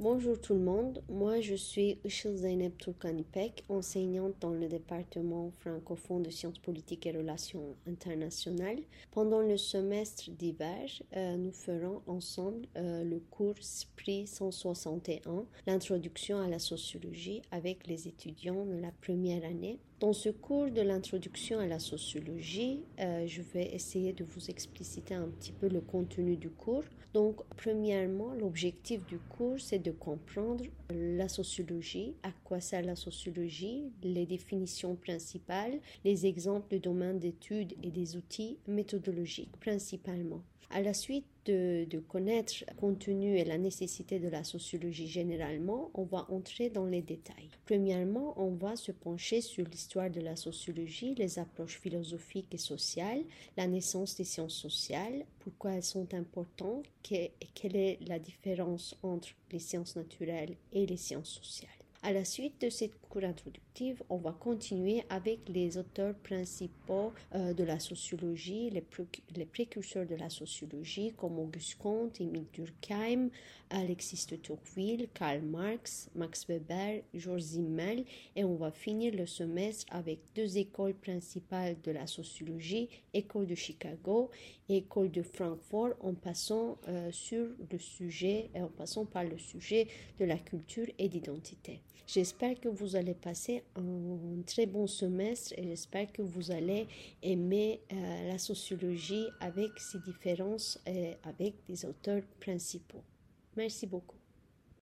Bonjour tout le monde, moi je suis Ushil Zaineb Turkanipek, enseignante dans le département francophone de sciences politiques et relations internationales. Pendant le semestre d'hiver, euh, nous ferons ensemble euh, le cours SPRI 161, l'introduction à la sociologie avec les étudiants de la première année. Dans ce cours de l'introduction à la sociologie, euh, je vais essayer de vous expliciter un petit peu le contenu du cours. Donc, premièrement, l'objectif du cours, c'est de comprendre la sociologie, quoi sert la sociologie, les définitions principales, les exemples de domaines d'études et des outils méthodologiques principalement. À la suite de, de, connaître le contenu et la nécessité de la sociologie généralement, on va entrer dans les détails. Premièrement, on va se pencher sur l'histoire de la sociologie, les approches philosophiques et sociales, la naissance des sciences sociales, pourquoi elles sont importantes, et quelle est la différence entre les sciences naturelles et les sciences sociales. À la suite de cette cours introductive, on va continuer avec les auteurs principaux euh, de la sociologie, les, les, précurseurs de la sociologie comme Auguste Comte, Émile Durkheim, Alexis de Tocqueville, Karl Marx, Max Weber, Georges Simmel et on va finir le semestre avec deux écoles principales de la sociologie, École de Chicago et École de Francfort en passant euh, sur le sujet, en passant par le sujet de la culture et d'identité. J'espère que vous allez passer un très bon semestre et j'espère que vous allez aimer euh, la sociologie avec ses différences et avec des auteurs principaux. Merci beaucoup.